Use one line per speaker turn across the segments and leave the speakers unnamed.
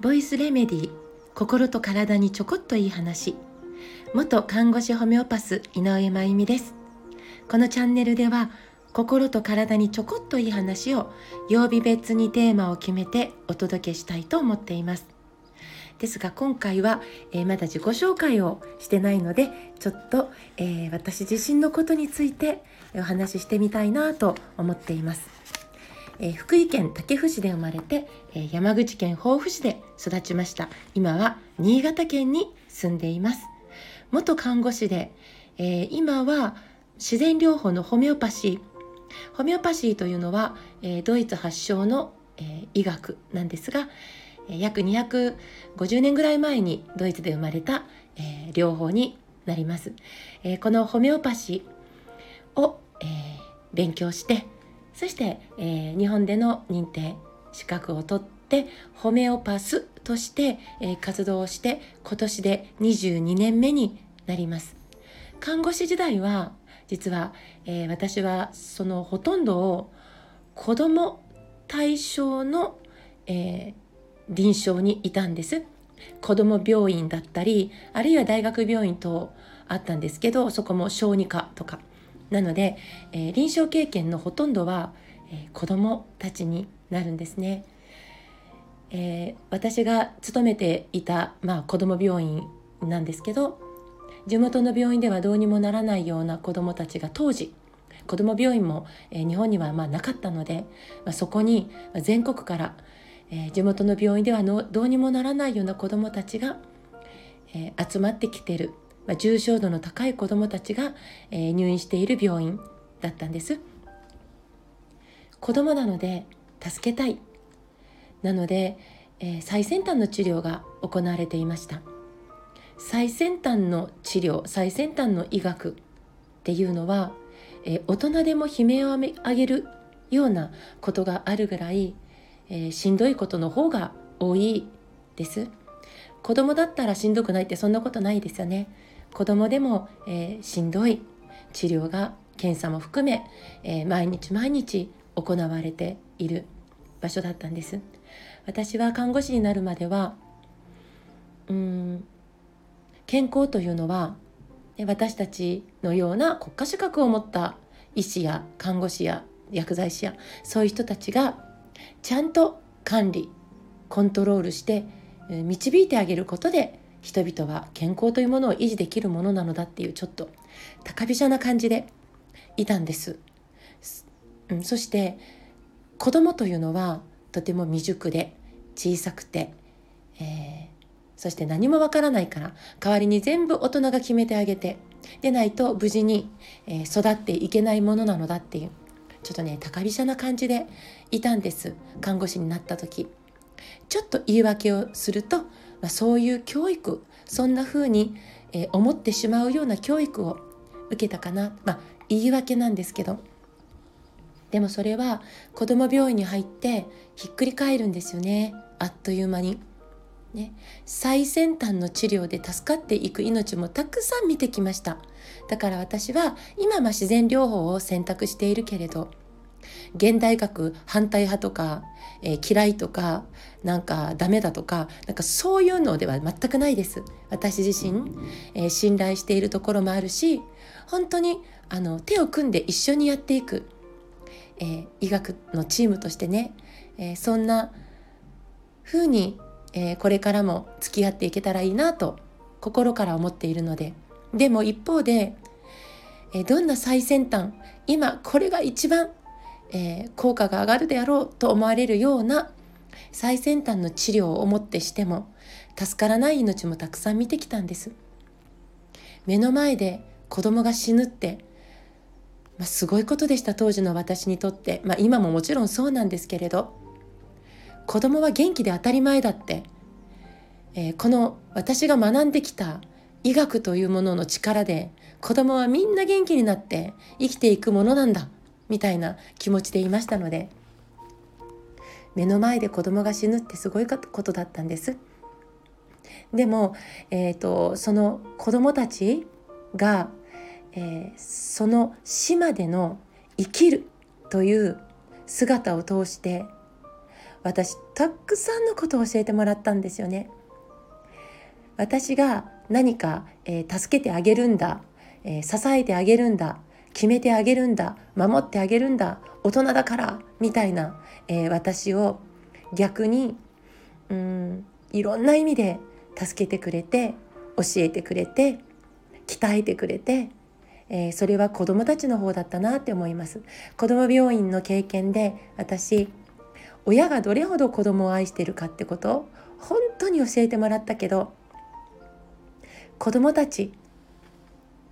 ボイスレメディ心と体にちょこっといい話。元看護師ホメオパス井上真由美です。このチャンネルでは心と体にちょこっといい話を曜日別にテーマを決めてお届けしたいと思っています。ですが今回は、えー、まだ自己紹介をしてないのでちょっと、えー、私自身のことについてお話ししてみたいなと思っています、えー、福井県武生市で生まれて、え山口県防府市で育ちました。今は新潟県に住んでいます。元看護師で、え今は自然療法のホメオパシー。ホメオパシーというのは、えドイツ発祥の、え医学なんですが、約250年ぐらい前にドイツで生まれた、えー、療法になります、えー、このホメオパシーを、えー、勉強してそして、え日本での認定資格を取ってホメオパスとして、え活動をして今年で22年目になります。看護師時代は実は、え私はそのほとんどを子ども対象の、え臨床にいたんです。子ども病院だったりあるいは大学病院等あったんですけどそこも小児科とか。なので、えー、臨床経験のほとんどは、えー、子どもたちになるんですね。えー、私が勤めていた、まあ、子ども病院なんですけど地元の病院ではどうにもならないような子どもたちが当時子ども病院も、えー、日本にはまあなかったので、まあ、そこに全国からえー、地元の病院ではのどうにもならないような子どもたちが、えー、集まってきてる、まあ、重症度の高い子どもたちが、えー、入院している病院だったんです。子どもなので助けたい。なので、え最先端の治療が行われていました。最先端の治療最先端の医学っていうのは、え大人でも悲鳴を上げるようなことがあるぐらいえ、しんどいことの方が多いです。子供だったらしんどくないってそんなことないですよね。子供でも、えー、しんどい治療が検査も含め、えー、毎日毎日行われている場所だったんです。私は看護師になるまではうん健康というのは私たちのような国家資格を持った医師や看護師や薬剤師やそういう人たちがちゃんと管理コントロールして導いてあげることで人々は健康というものを維持できるものなのだっていうちょっと高飛車な感じでいたんです。うん、そして子供というのはとても未熟で小さくて、えー、そして何もわからないから代わりに全部大人が決めてあげてでないと無事に、え、育っていけないものなのだっていうちょっとね高飛車な感じでいたんです看護師になった時ちょっと言い訳をすると、まあ、そういう教育そんな風に、えー、思ってしまうような教育を受けたかな。まあ言い訳なんですけど。でもそれは子ども病院に入ってひっくり返るんですよね。あっという間に。ね、最先端の治療で助かっていく命もたくさん見てきました。だから私は今は自然療法を選択しているけれど現代学反対派とか、えー、嫌いとかなんかダメだとかなんかそういうのでは全くないです。私自身、えー、信頼しているところもあるし本当にあの手を組んで一緒にやっていく、えー、医学のチームとしてね、えそんな風に、えこれからも付き合っていけたらいいなと心から思っているので。でも一方で、えどんな最先端今これが一番えー、効果が上がるであろうと思われるような最先端の治療をもってしても助からない命もたくさん見てきたんです。目の前で子供が死ぬって、まあ、すごいことでした当時の私にとって、まあ、今ももちろんそうなんですけれど。子供は元気で当たり前だって、えー、この私が学んできた医学というものの力で子供はみんな元気になって生きていくものなんだ。みたいな気持ちでいましたので目の前で子供が死ぬってすごいことだったんです。でも、えーと、その子供たちが、えー、その死までの生きるという姿を通して私たくさんのことを教えてもらったんですよね。私が何か、えー、助けてあげるんだ、えー、支えてあげるんだ決めてあげるんだ守ってあげるんだ大人だからみたいな、えー、私を逆にうんいろんな意味で助けてくれて教えてくれて鍛えてくれて、えー、それは子どもたちの方だったなって思います。子ども病院の経験で私親がどれほど子供を愛してるかってこと本当に教えてもらったけど子供たち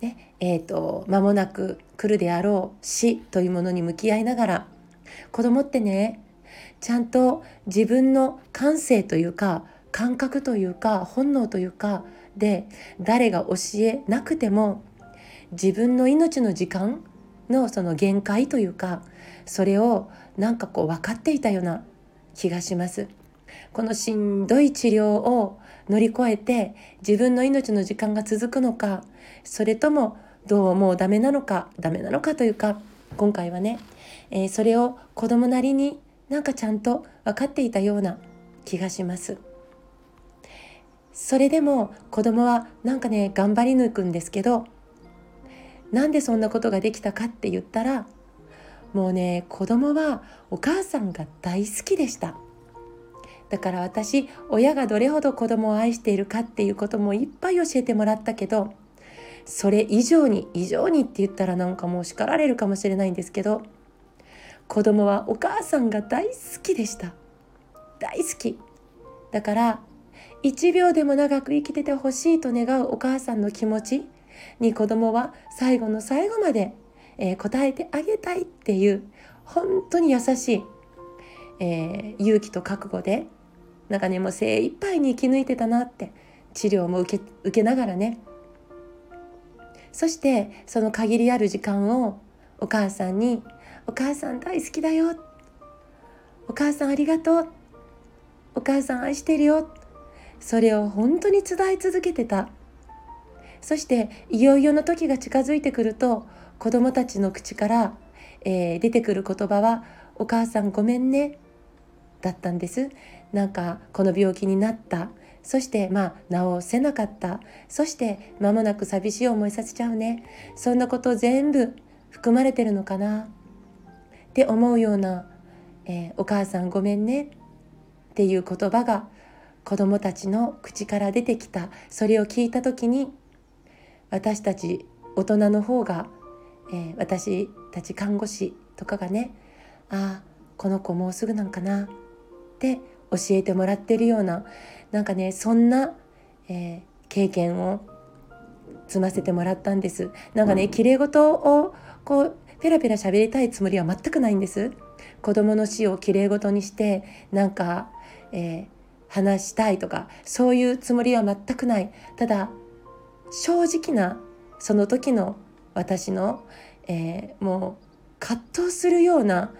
ねえーと、間もなく来るであろう死というものに向き合いながら子供ってねちゃんと自分の感性というか感覚というか本能というかで誰が教えなくても自分の命の時間のその限界というかそれをなんかこう分かっていたような気がします。このしんどい治療を乗り越えて自分の命の時間が続くのかそれともどうもうダメなのかダメなのかというか今回はね、えー、それを子供なりになんかちゃんと分かっていたような気がします。それでも子供はなんかね頑張り抜くんですけどなんでそんなことができたかって言ったらもうね子供はお母さんが大好きでしただから私親がどれほど子供を愛しているかっていうこともいっぱい教えてもらったけどそれ以上に以上にって言ったらなんかもう叱られるかもしれないんですけど子供はお母さんが大好きでした。大好き。だから1秒でも長く生きててほしいと願うお母さんの気持ちに子供は最後の最後まで、えー、答えてあげたいっていう本当に優しい、えー、勇気と覚悟でなんかねもう精一杯に生き抜いてたなって治療も受け受けながらねそしてその限りある時間をお母さんに「お母さん大好きだよ」「お母さんありがとう」「お母さん愛してるよ」それを本当に伝え続けてた。そしていよいよの時が近づいてくると子どもたちの口から、えー、出てくる言葉は「お母さんごめんね」だったんです。なんかこの病気になった。そしてまあ治せなかった。そして間もなく寂しい思いさせちゃうね。そんなこと全部含まれてるのかな。って思うような、えー、お母さんごめんね。っていう言葉が子どもたちの口から出てきた。それを聞いた時に私たち大人の方が、えー、私たち看護師とかがねああこの子もうすぐなんかな。って教えてもらってるようななんかねそんな、えー、経験を積ませてもらったんです。なんかねきれい事をこうペラペラ喋りたいつもりは全くないんです。子供の死をきれい事にしてなんか、えー、話したいとかそういうつもりは全くない。ただ正直なその時の私の、えー、もう葛藤するような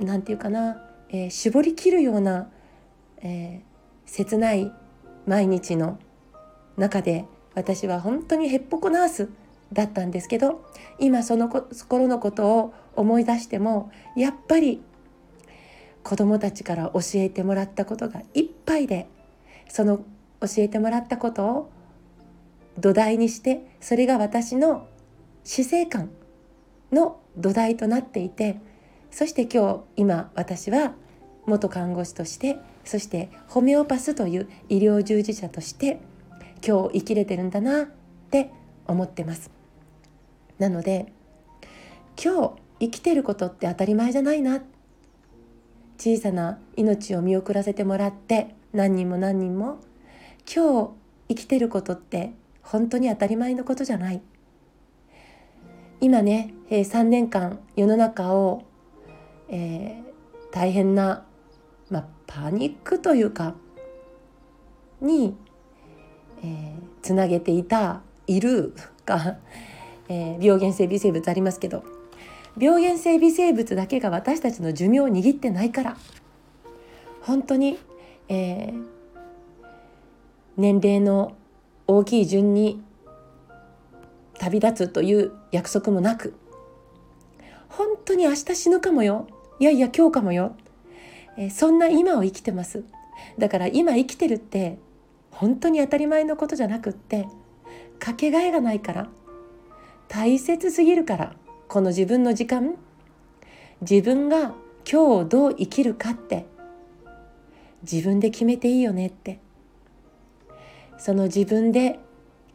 何、うん、て言うかなえー、絞り切るような、えー、切ない毎日の中で私は本当にへっぽこナースだったんですけど今その頃のことを思い出してもやっぱり子どもたちから教えてもらったことがいっぱいでその教えてもらったことを土台にしてそれが私の死生観の土台となっていてそして今日今私は元看護師としてそしてホメオパスという医療従事者として今日生きれてるんだなって思ってます。なので今日生きてることって当たり前じゃないな。小さな命を見送らせてもらって何人も何人も今日生きてることって本当に当たり前のことじゃない。今ね3年間世の中を、えー、大変な、パニックというかに、えー、つなげていたいるが、えー、病原性微生物ありますけど病原性微生物だけが私たちの寿命を握ってないから本当に、えー、年齢の大きい順に旅立つという約束もなく本当に明日死ぬかもよいやいや今日かもよ、え、そんな今を生きてます。だから今生きてるって本当に当たり前のことじゃなくってかけがえがないから大切すぎるからこの自分の時間自分が今日をどう生きるかって自分で決めていいよねってその自分で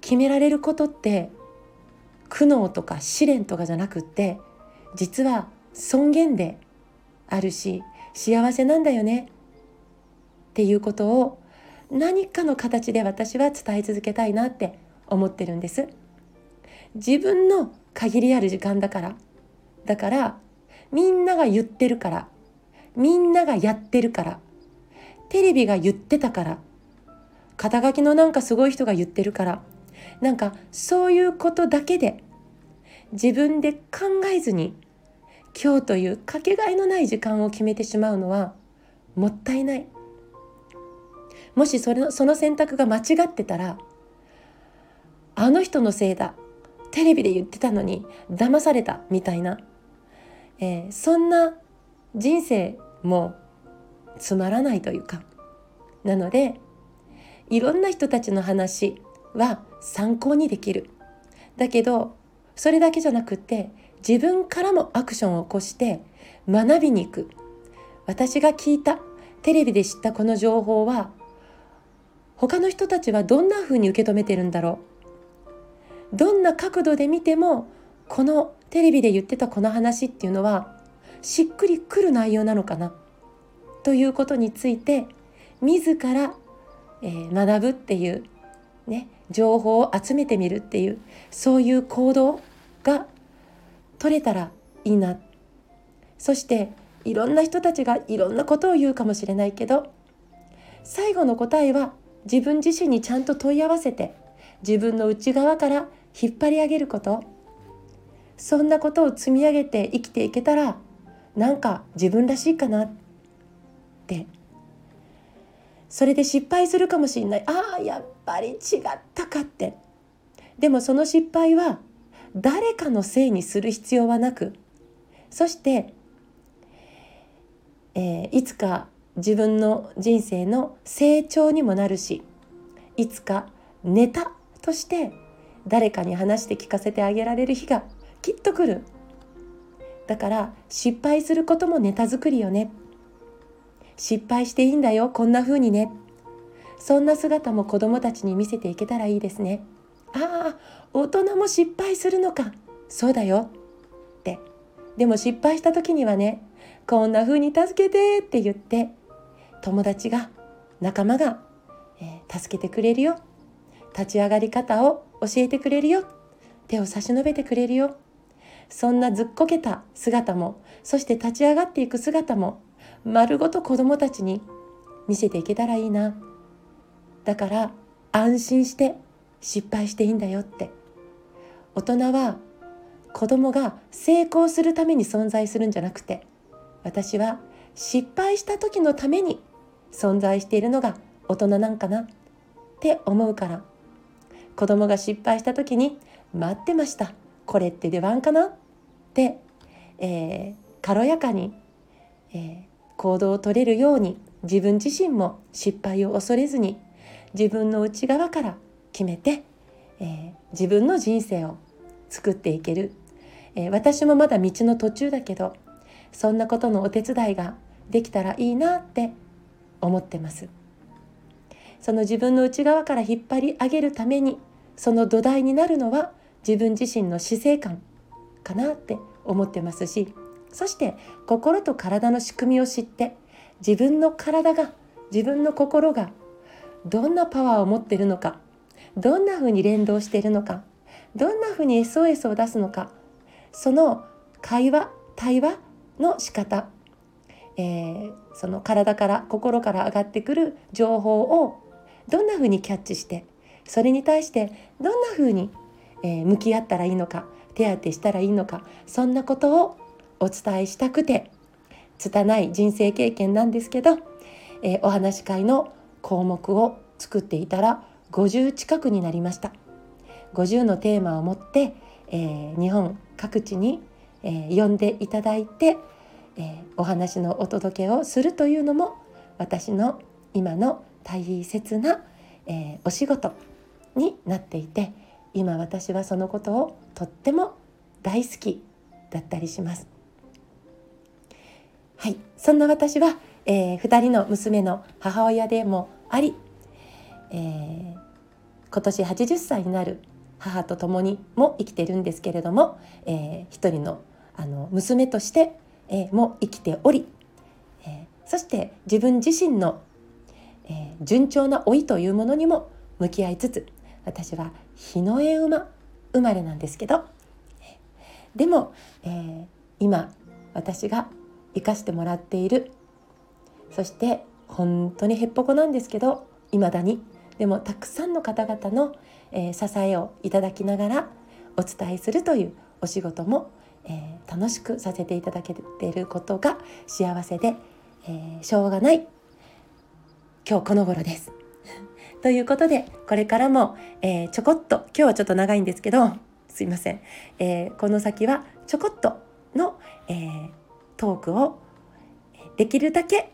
決められることって苦悩とか試練とかじゃなくって実は尊厳であるし幸せなんだよね。っていうことを何かの形で私は伝え続けたいなって思ってるんです。自分の限りある時間だから。だからみんなが言ってるから。みんながやってるから。テレビが言ってたから。肩書きのなんかすごい人が言ってるから。なんかそういうことだけで自分で考えずに今日というかけがえのない時間を決めてしまうのはもったいない。もしそれのその選択が間違ってたらあの人のせいだテレビで言ってたのに騙されたみたいな、えー、そんな人生もつまらないというか。なのでいろんな人たちの話は参考にできる。だけどそれだけじゃなくて自分からもアクションを起こして学びに行く。私が聞いたテレビで知ったこの情報は他の人たちはどんな風に受け止めてるんだろう。どんな角度で見てもこのテレビで言ってたこの話っていうのはしっくりくる内容なのかな。ということについて自ら、えー、学ぶっていうね情報を集めてみるっていうそういう行動が取れたらいいな。そしていろんな人たちがいろんなことを言うかもしれないけど最後の答えは自分自身にちゃんと問い合わせて自分の内側から引っ張り上げること。そんなことを積み上げて生きていけたらなんか自分らしいかなって。それで失敗するかもしれない。ああやっぱり違ったかって。でもその失敗は誰かのせいにする必要はなくそして、えー、いつか自分の人生の成長にもなるしいつかネタとして誰かに話して聞かせてあげられる日がきっと来る。だから失敗することもネタ作りよね。失敗していいんだよこんな風にね。そんな姿も子供たちに見せていけたらいいですね。ああ大人も失敗するのか。そうだよ。って。でも失敗した時にはねこんな風に助けてって言って友達が仲間が、えー、助けてくれるよ。立ち上がり方を教えてくれるよ。手を差し伸べてくれるよ。そんなずっこけた姿もそして立ち上がっていく姿も丸ごと子どもたちに見せていけたらいいな。だから安心して失敗していいんだよって。大人は子供が成功するために存在するんじゃなくて私は失敗した時のために存在しているのが大人なんかなって思うから。子供が失敗した時に待ってました。これって出番かなって、えー、軽やかに、えー、行動を取れるように自分自身も失敗を恐れずに自分の内側から決めて、えー、自分の人生を作っていける、えー、私もまだ道の途中だけどそんなことのお手伝いができたらいいなって思ってます。その自分の内側から引っ張り上げるためにその土台になるのは自分自身の死生観かなって思ってますしそして心と体の仕組みを知って自分の体が自分の心がどんなパワーを持っているのかどんなふうに連動しているのかどんなふうに SOS を出すのかその会話対話の仕方、えー、その体から心から上がってくる情報をどんなふうにキャッチしてそれに対してどんなふうに、えー、向き合ったらいいのか手当てしたらいいのかそんなことをお伝えしたくて拙い人生経験なんですけど、えー、お話し会の項目を作っていたら50近くになりました50のテーマを持って、えー、日本各地に、えー、呼んでいただいて、えー、お話のお届けをするというのも私の今の大切な、えー、お仕事になっていて今私はそのことをとっても大好きだったりします。はい、そんな私は、えー、2人の娘の母親でもあり、えー、今年80歳になる母と共にも生きてるんですけれども、えー、一人のあの娘として、えー、も生きており、えー、そして自分自身の、えー、順調な老いというものにも向き合いつつ私は日の絵馬生まれなんですけどでも、えー、今私が生かしてもらっているそして本当にへっぽこなんですけどいまだにでもたくさんの方々の、えー、支えをいただきながらお伝えするというお仕事も、えー、楽しくさせていただけていることが幸せで、えー、しょうがない今日この頃です。ということでこれからも、えー、ちょこっと今日はちょっと長いんですけどすいません、えー、この先はちょこっとの、えー、トークをできるだけ、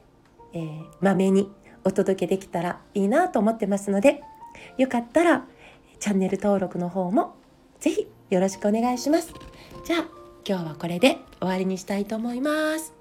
えー、まめにお届けできたらいいなと思ってますのでよかったらチャンネル登録の方も是非よろしくお願いします。じゃあ今日はこれで終わりにしたいと思います。